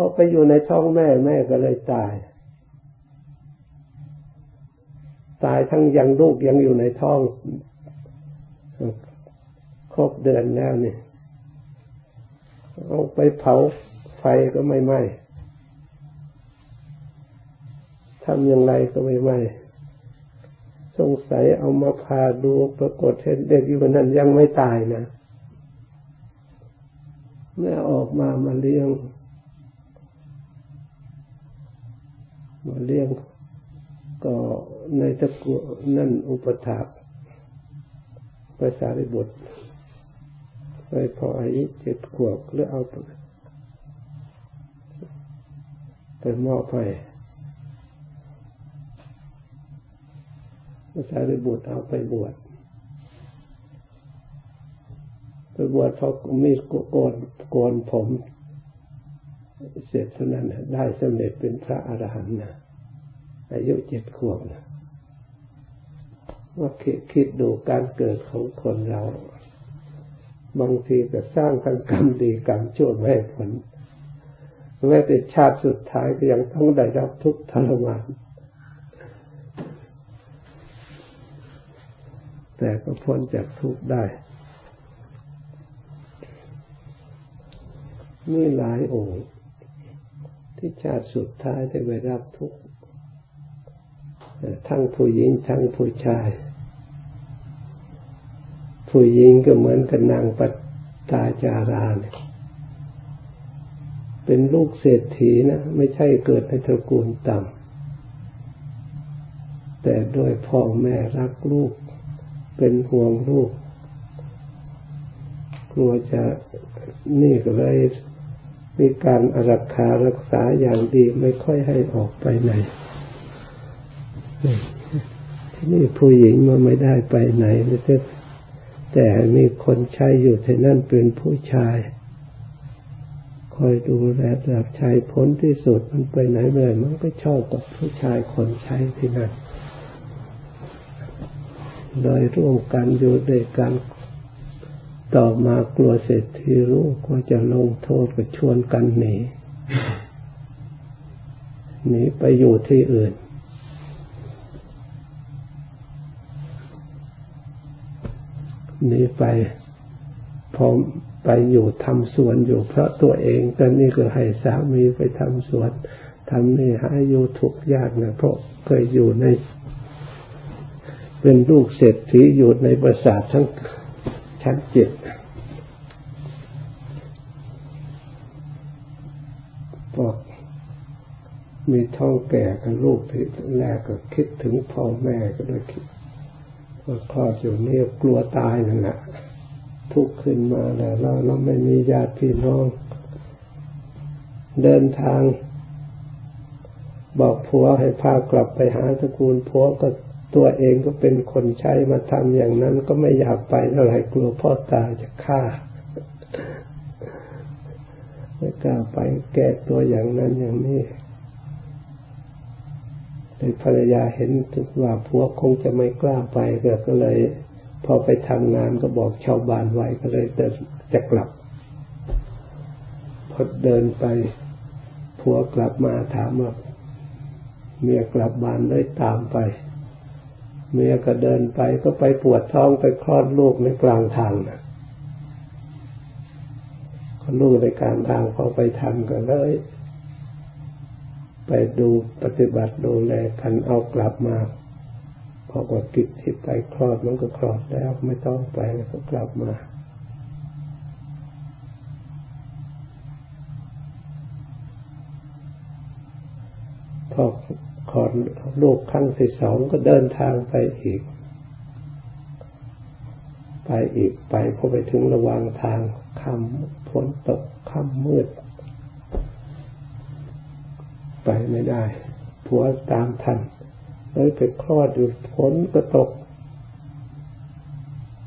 พอไปอยู่ในท้องแม่แม่ก็เลยตาย ตายทั้งยังลูกยังอยู่ในท้องครบเดือนแล้วนี่เอาไปเผาไฟก็ไม่ไหม้ทำอย่างไรก็ไม่ไหม้สงสัยเอามาพาดูปรากฏเห็นเด็กอยู่นั้นยังไม่ตายนะแม่ออกมามาเลี้ยง มาเลี้ยงก็ในตะกุนั่นอุปถากภาษาริบุตรไปพออายุเจ็ดขวบหรือเอาไปมอบให้ภาษาริบุตรเอาไปบวชไปบวชเขามีโกนโกนผม เสร็จเท่านั้นได้สำเร็จเป็นพระอรหันต์นะอายุเจ็ดขวบนะว่าคิดดูการเกิดของคนเรา บางทีก็สร้างทั้งกรรมดีกรรมชั่วไม่ผลแม้แต่ชาติสุดท้ายก็ยังต้องได้รับทุกข์ทรมานแต่ก็พ้นจากทุกข์ได้ มีหลายองค์ ที่ชาติสุดท้ายได้ไปรับทุกข์ทั้งผู้หญิงทั้งผู้ชาย ผู้หญิงก็เหมือนกับนางปัตตาจาราเนี่ยเป็นลูกเศรษฐีนะ ไม่ใช่เกิดในตระกูลต่ำแต่ด้วยพ่อแม่รักลูก เป็นห่วงลูก กลัวจะนี่ก็เลย มีการอารักขารักษาอย่างดีไม่ค่อยให้ออกไปไหนที่นี่ผู้หญิงมันไม่ได้ไปไหนแต่แต่มีคนใช้อยู่ที่นั่นเป็นผู้ชาย คอยดูแลรับชายพ้นที่สุดมันไปไหนเลยมันก็ชอบกับผู้ชายคนใช้ที่นั่นโดยร่วมกันอยู่ด้วยกัน ต่อมากลัวเสร็จที่รู้ก็จะลงโทษก็ชวนกันหนีหนีไปอยู่ที่อื่น หนีไปพอไปอยู่ทำสวนอยู่เพราะตัวเองแต่นี่ก็ให้สามีไปทำสวนทำนี่หาอยู่ทุกยากนะเพราะเคยอยู่ใน เป็นลูกเศรษฐีอยู่ในประสาททั้ง ชั้นเจ็ดบอกมีท้องแก่กับลูกที่แรกก็คิดถึงพ่อแม่ก็เลยคิดว่าคลอดอยู่นี่กลัวตายนั่นแหละทุกข์ขึ้นมาแล้วเราเราไม่มีญาติพี่น้อง เดินทาง บอกผัวให้พากลับไปหาตระกูลผัวก็ ตัวเองก็เป็นคนใช้มาทำอย่างนั้นก็ไม่อยากไปเท่าไหร่กลัวพ่อตายจะฆ่าไม่กล้าไปแก้ตัวอย่างนั้นอย่างนี้เลยภรรยาเห็นว่าผัวคงจะไม่กล้าไปก็เลย พอไปทำงานก็บอกชาวบ้านไว้ก็เลยเดินจะกลับ พอเดินไปผัวกลับมาถามว่าเมียกลับบ้านเลยตามไป เมียก็เดินไปก็ไปปวดท้องไปคลอดลูกในกลางทางนะลูกในกลางทางพอไปทันก็เลย ไปดูปฏิบัติดูแลกันเอากลับมาพอกว่ากิจที่ไปคลอดมันก็คลอดแล้ว ไม่ต้องไปก็กลับมาพอขอ ลูกครั้งที่สองก็เดินทางไปอีก ไปอีกไปพอไปถึงระว่างทางคำฝนตกค่ำมืด ไปไม่ได้ผัวตามทันเลยไปคลอดอยู่ฝนก็ตก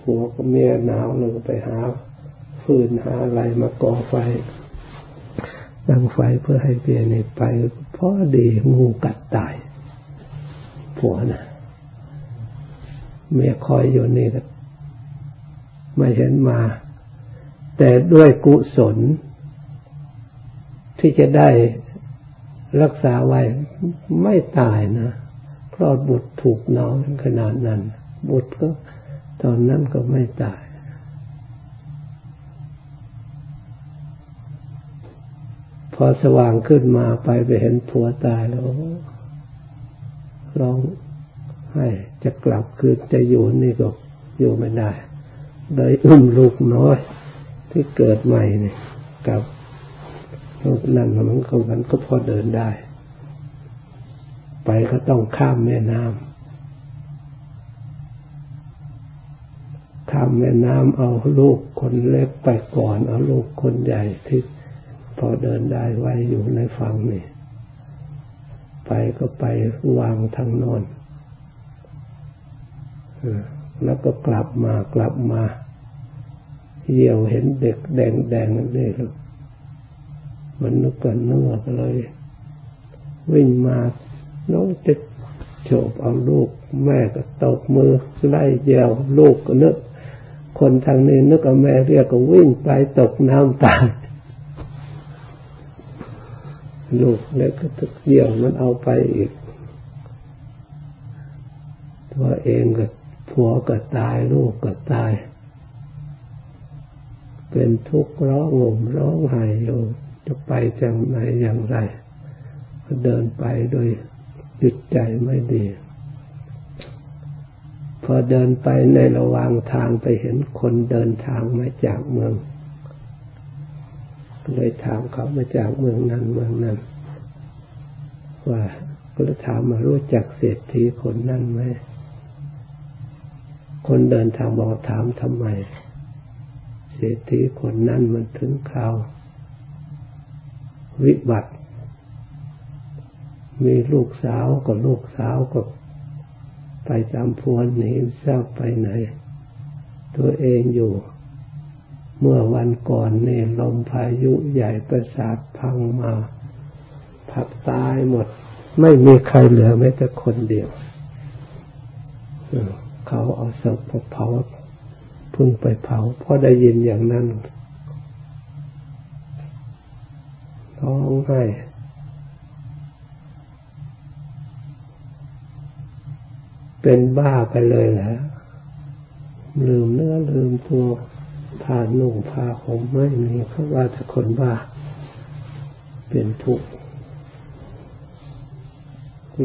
ผัวก็เมียหนาวเลยไปหา ฟืนหาอะไรมาก่อไฟดังไฟเพื่อให้เมียนี่ไปพอดีงูกัดตาย ผัวนะเมียคอยอยู่นี่ก็ไม่เห็นมา แต่ด้วยกุศล ที่จะได้รักษาไว้ไม่ตายนะคลอดบุตรถูกหนาวขนาดนั้น บุตรก็ตอนนั้นก็ไม่ตาย พอสว่างขึ้นมาไปไปเห็นผัวตายแล้ว ร้องให้จะกลับคือจะอยู่นี่ก็อยู่ไม่ได้เลยอุ้มลูกน้อย ที่เกิดใหม่นี่กับลูกนั่นมันก็มันก็พอเดินได้ ไปก็ต้องข้ามแม่น้ำข้ามแม่น้ำเอาลูกคนเล็กไปก่อน เอาลูกคนใหญ่ที่พอเดินได้ไว้อยู่ในฝั่งนี่ ไปก็ไปวางทางน้นแล้วก็กลับมากลับมาเหี่ยวเห็นเด็กแดงแดงนั่นเองมันนึกกันเนื้อก็เลย วิ่งมาน้องจะโฉบเอาลูก แม่ก็ตบมือไล่เยี่ยวลูกก็นึก คนทางนี้นึกว่าแม่เรียกก็วิ่งไปตกน้ำตาย ลูกแล้วก็ตกเยี่ยวมันเอาไปอีก ตัวเองก็ผัวก็ตายลูกก็ตาย เป็นทุกข์ร้องห่มร้องไห้อยู่จะไปจังไหนอย่างไร ก็เดินไปโดยจิตใจไม่ดี พอเดินไปในระหว่างทางไปเห็นคนเดินทางมาจากเมือง เลยถามเขามาจากเมืองนั้นเมืองนั้น ว่าก็เลยถามมารู้จักเศรษฐีคนนั้นไหมคนเดินทางบอกถามทำไม เศรษฐีคนนั้นมันถึงข่าว วิบัติ มีลูกสาวกับลูกสาวก็ ไปจำพวนหนีทราไปไหน ตัวเองอยู่ เมื่อวันก่อนนี่ลมพายุใหญ่ประสาทพังมาผักตายหมด ไม่มีใครเหลือแม้แต่คนเดียว เขาเอาศพเผาพึ่งไปเผาพอได้ยินอย่างนั้นร้องไห้เป็นบ้าไปเลยแหละลืมเนื้อลืมตัว ผ้านุ่งผ้าห่มไม่มีเขาะว่าแต่คนบ้าเป็นทุกข์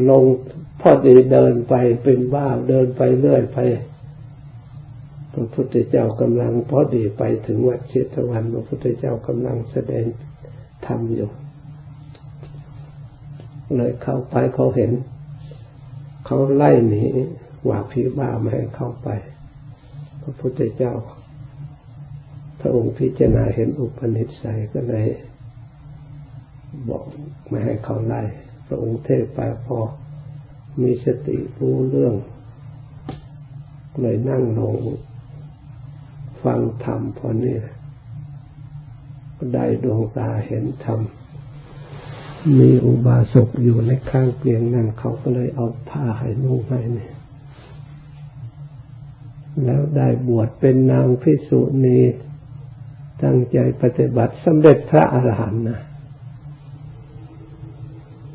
ลงพอดีเดินไปเป็นบ้าเดินไปเรื่อยไปพระพุทธเจ้ากำลังพอดีไปถึงวัดเชตวันพระพุทธเจ้ากำลังแสดงธรรมอยู่ เลยเข้าไปเขาเห็น เขาไล่หนีว่าผีบ้าไม่ให้เข้าไป พระพุทธเจ้า พระองค์พิจารณาเห็นอุปนิสัยก็เลยบอกไม่ให้เขาไล่ พระองค์เทศไปพอมีสติรู้เรื่อง เลยนั่งลงฟังธรรมพอนี่ได้ดวงตาเห็นธรรม มีอุบาสกอยู่ในข้างเตียงนั่นเขาก็เลยเอาผ้าให้นุ่งให้เนี่ยแล้วได้บวชเป็นนางพิสุณี ตั้งใจปฏิบัติสำเร็จพระอรหันต์นะ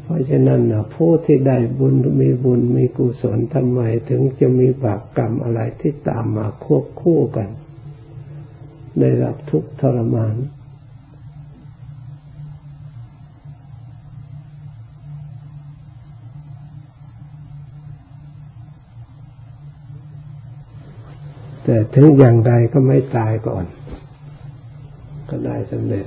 เพราะฉะนั้นนะผู้ที่ได้บุญมีบุญมีกุศลทำไมถึงจะมีบาปกรรมอะไรที่ตามมาควบคู่กันได้รับทุกข์ทรมานแต่ถึงอย่างใดก็ไม่ตายก่อน สำเร็จ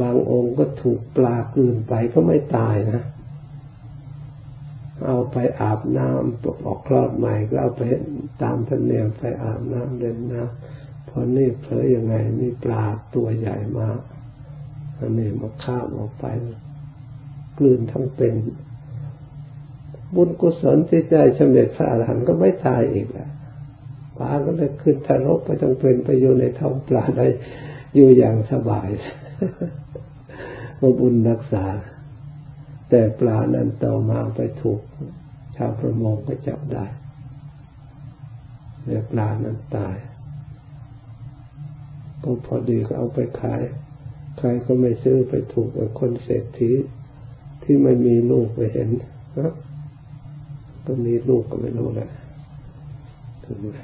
บางองค์ก็ถูกปลากืนไปก็ไม่ตายนะ เอาไปอาบน้ำออกคลอดใหม่ก็เอาไปตามธรรมเนียมไปอาบน้ำเล่นน้ำพอนี่เผลอยังไงมีปลาตัวใหญ่มากอันนี้มาข้ามออกไปกลืนทั้งเป็น บุญกุศลที่ใจสำเร็จพระอรหันต์ก็ไม่ตายอีกแล้ว ปลาก็เลยขึ้นทะลกไปต้องเป็นไปอยู่ในท้องปลาได้อยู่อย่างสบายบุญรักษา แต่ปลานั้นต่อมาไปถูก ชาวประมงก็จับได้แล้วปลานั้นตายก็พอดีก็เอาไปขายขรก็ไม่ซื้อไปถูกกับคนเศรษฐีที่ไม่มีลูกไปเห็นนะก็มีลูกก็ไม่รู้แหละถึงไหม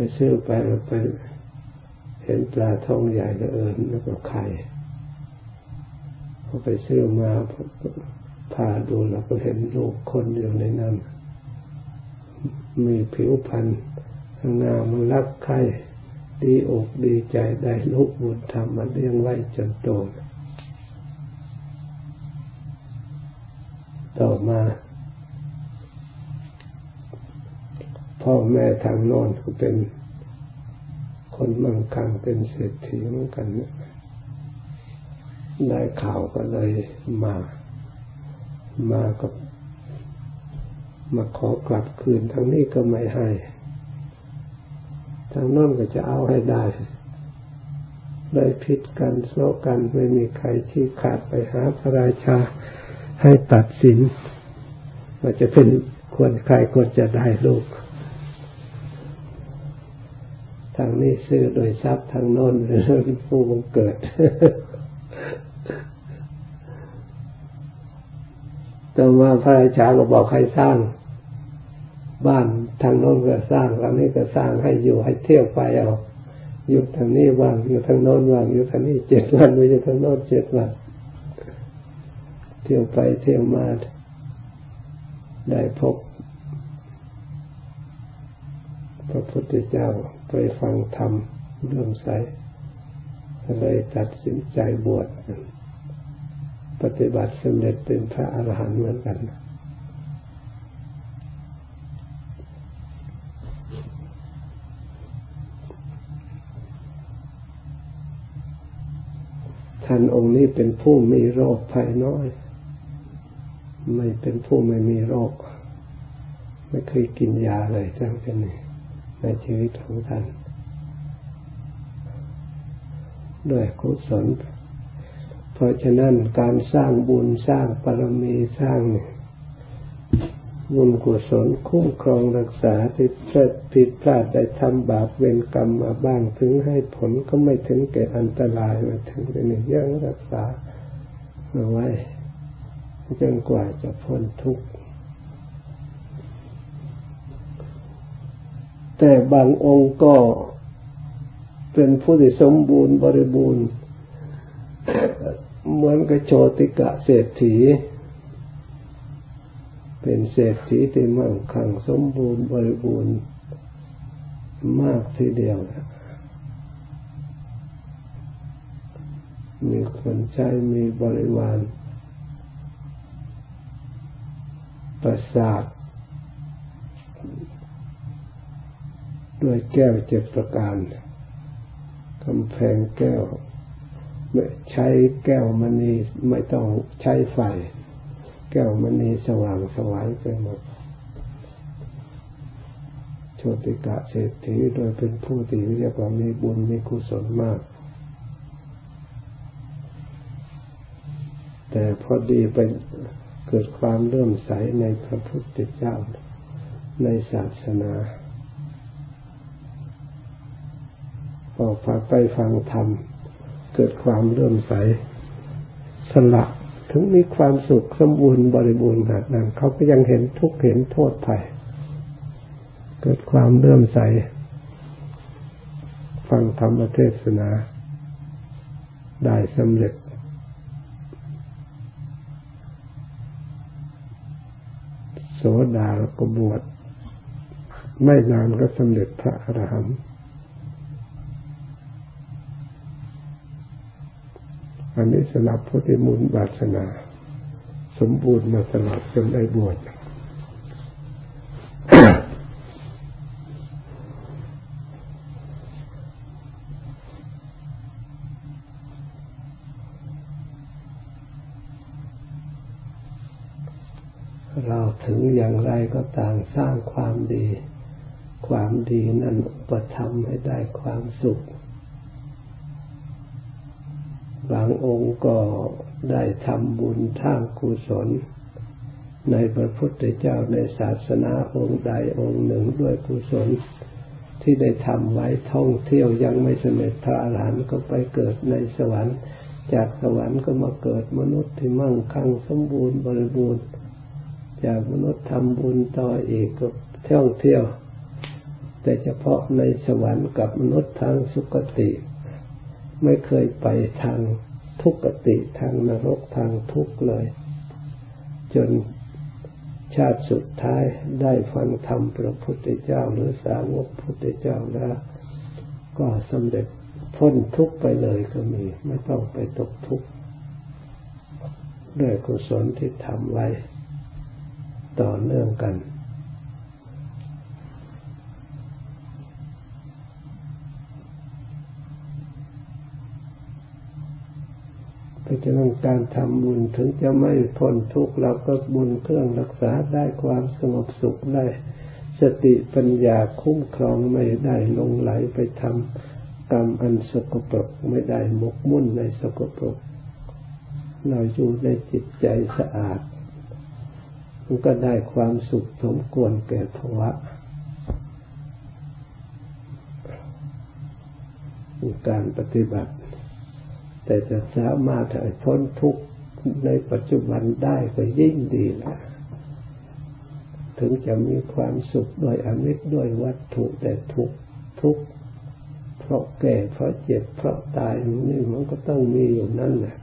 ไปซื้อไปไปเห็นปลาทองใหญ่ก็เอิญแล้วก็ไข่พอไปซื้อมาพาดูแล้วก็เห็นลูกคนอยู่ในนั้น มีผิวพรรณงามันรักใครดีอกดีใจได้ลูกบุญธรรมมาเลี้ยงไว้จนโตต่อมา พ่อแม่ทางโน้นก็เป็นคนมั่งคั่งเป็นเศรษฐีเหมือนกันได้ข่าวก็เลยมา มากับ มาขอกลับคืนทางนี้ก็ไม่ให้ ทางน้นก็จะเอาให้ได้เลยพิษกันโซกันไม่มีใครที่ขาดไปหาพระราชาให้ตัดสินว่าจะเป็นควรใครควรจะได้ลูก ทางนี้ซื้อโดยทรัพย์ทางโน้นผู้บังเกิด ต่อมาพระราชาก็บอกให้สร้าง บ้านทางโน้นก็สร้างทางนี้ก็สร้างให้อยู่ให้เที่ยวไปเอาอยู่ทางนี้ว่างอยู่ทางโน้นว่างอยู่ทางนี้เจ็ดวันอยู่ทางโน้นเจ็ดวันเที่ยวไปเที่ยวมาได้พบพระพุทธเจ้า ไปฟังธรรมเรื่องใสเลยตัดสินใจบวชปฏิบัติสำเร็จเป็นพระอรหันต์เหมือนกัน ท่านองค์นี้เป็นผู้มีโรคภายน้อย ไม่เป็นผู้ไม่มีโรค ไม่เคยกินยาเลยทั้งเป็น ในชีวิตของท่านด้วยกุศล เพราะฉะนั้นการสร้างบุญสร้างปรมีสร้างบุญกุศลคุ้มครองรักษาที่พลิดผิดพลาดได้ทำบาปเวรกรรมมาบ้างถึงให้ผลก็ไม่ถึงแก่อันตรายมาถึงเป็นยังรักษาเอาไว้จนกว่าจะพ้นทุกข์ แต่บางองค์ก็เป็นผู้ที่สมบูรณ์บริบูรณ์ เหมือนกับโชติกะเศรษฐี เป็นเศรษฐีที่มั่งคั่งสมบูรณ์บริบูรณ์มากทีเดียวมีคนใช้มีบริวาร ประสาท ด้วยแก้วเจ็ดประการกำแพงแก้วใช้แก้วมณีไม่ต้องใช้ไฟ แก้วมณีสว่างสวายไปหมดโชติกะเศรษฐีโดยเป็นผู้ที่เรียกว่ามีบุญมีกุศลมาก แต่พอดีไปเกิดความเลื่อมใสในพระพุทธเจ้าในศาสนา พอกไปฟังธรรม เกิดความเลื่อมใส สละถึงมีความสุขสมบูรณ์บริบูรณ์ขนาดนั้นเขาก็ยังเห็นทุกข์เห็นโทษภัย เกิดความเลื่อมใส ฟังธรรมเทศนา ได้สำเร็จโสดาก็บวชไม่นานก็สำเร็จพระอรหันต์ อันนี้สำหรับผู้ที่มุนบาสนา สมบูรณ์มาตลอดจนได้บวชเราถึงอย่างไรก็ต่างสร้างความดี ความดีนั้นประทำให้ได้ความสุขบางองค์ก็ได้ทำบุญทางกุศล ในพระพุทธเจ้าในศาสนาองค์ใดองค์หนึ่งด้วยกุศล ที่ได้ทำไว้ท่องเที่ยวยังไม่สำเร็จพระอรหันต์ก็ไปเกิดในสวรรค์ จากสวรรค์ก็มาเกิดมนุษย์ที่มั่งคั่งสมบูรณ์บริบูรณ์ จากมนุษย์ทำบุญต่ออีกก็ท่องเที่ยว แต่เฉพาะในสวรรค์กับมนุษย์ทางสุคติ ไม่เคยไปทาง ทุกติทางนรกทางทุกข์เลย จนชาติสุดท้ายได้ฟังธรรมพระพุทธเจ้าหรือสาวกพุทธเจ้าแล้ว ก็สำเร็จพ้นทุกข์ไปเลยก็มี ไม่ต้องไปตกทุกข์ด้วยกุศลที่ทำไว้ ต่อเนื่องกัน เพราะฉะนั้นการทำบุญถึงจะไม่พ้นทุกข์เราก็บุญเครื่องรักษาได้ความสงบสุขได้ สติปัญญาคุ้มครองไม่ได้ลงไหลไปทำกรรมอันสกปรกไม่ได้หมกมุ่นในสกปรก เราอยู่ในจิตใจสะอาดมันก็ได้ความสุขสมควรแก่ภวะการปฏิบัติ แต่จะสามารถให้พ้นทุกข์ในปัจจุบันได้ก็ยิ่งดีละถึงจะมีความสุขโดยอมิตรด้วยวัตถุแต่ทุกทุกเพราะแก่เพราะเจ็บเพราะตายนี่มันก็ต้องมีอยู่นั่นแหละ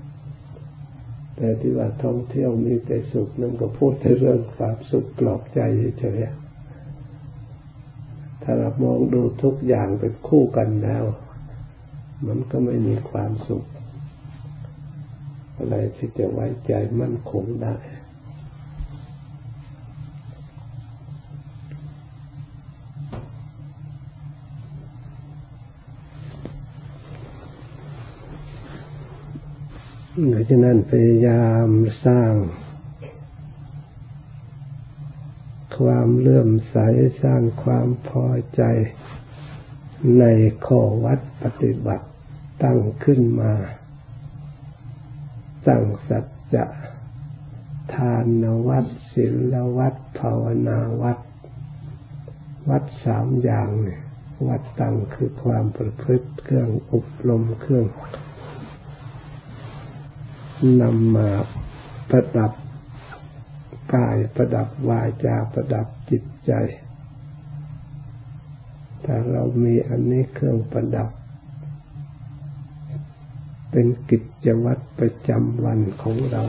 แต่ที่ว่าท่องเที่ยวมีแต่สุขนั่นก็พูดแต่เรื่องความสุขปลอบใจเฉยๆถ้าเรามองดูทุกอย่างเป็นคู่กันแล้ว มันก็ไม่มีความสุข อะไรที่จะไว้ใจมั่นคงได้ดังนั้นพยายามสร้าง ความเลื่อมใสสร้างความพอใจในข้อวัดปฏิบัติตั้งขึ้นมา ตั้งสัจจะทานวัดศิลวัดภาวนาวัด วัดสามอย่างเนี่ยวัดตั้งคือความประพฤติเครื่องอบรมเครื่องนำมาประดับกายประดับวาจาประดับจิตใจ ถ้าเรามีอันนี้เครื่องประดับ เป็นกิจวัตรประจำวันของเรา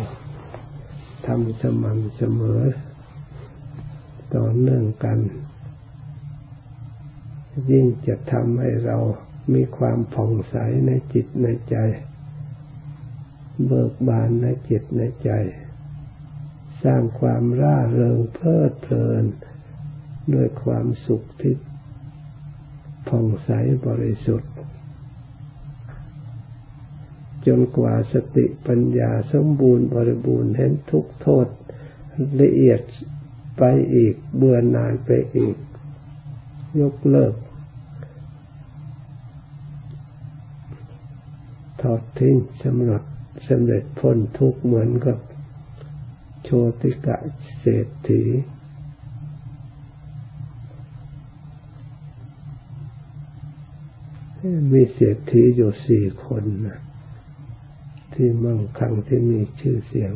ทำสม่ำเสมอ ต่อเนื่องกัน ยิ่งจะทำให้เรามีความผ่องใสในจิตในใจ เบิกบานในจิตในใจ สร้างความร่าเริงเพลิดเพลิน ด้วยความสุขที่ผ่องใสบริสุทธิ์ จนกว่าสติปัญญาสมบูรณ์บริบูรณ์เห็นทุกโทษละเอียดไปอีกเบื่อนายไปอีก ยกเลิก ถอดทิ้งสำหรับสำเร็จพ้นทุกเหมือนกับโชติกะเศรษฐีมีเศรษฐีอยู่สี่คนนะ ที่มั่งคั่งที่มีชื่อเสียง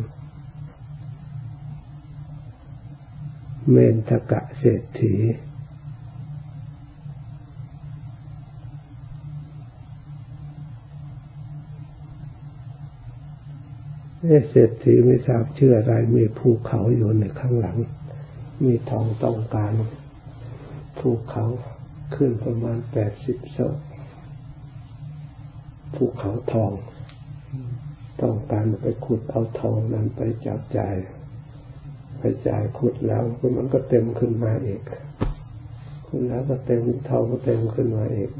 เมนทกะเศรษฐี เศรษฐีไม่ทราบชื่ออะไร มีภูเขาอยู่ในข้างหลัง มีทองต้องการภูเขาขึ้นประมาณแปดสิบโซภูเขาทองต้อง การไปขุดเอาทองนั้นไปจับจ่ายไปจ่ายขุดแล้วมันก็เต็มขึ้นมาอีกขุดแล้วก็เต็มทองก็เต็มขึ้นมาอีก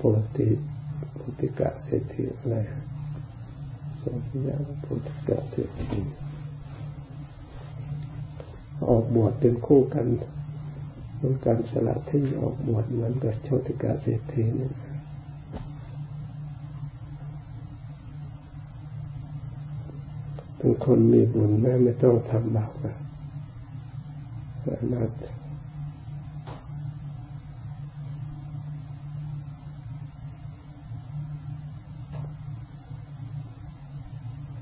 ปกติปกติกะเศรษฐีอะไรสมญาปกติกะเศรษฐีออกบวชเป็นคู่กัน เป็นการสละที่ออกบวชเหมือนกับโชติกาเศรษฐีนี่เป็นคนมีบุญแม่ไม่ต้องทำบาปนะอนาถ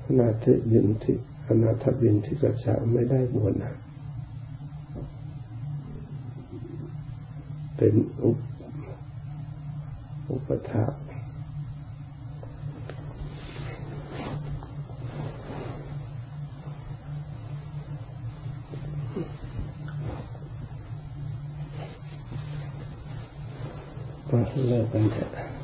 อนาถบินที่อนาถบินที่กระชาไม่ได้บวชนะ เป็นอุปอุปถา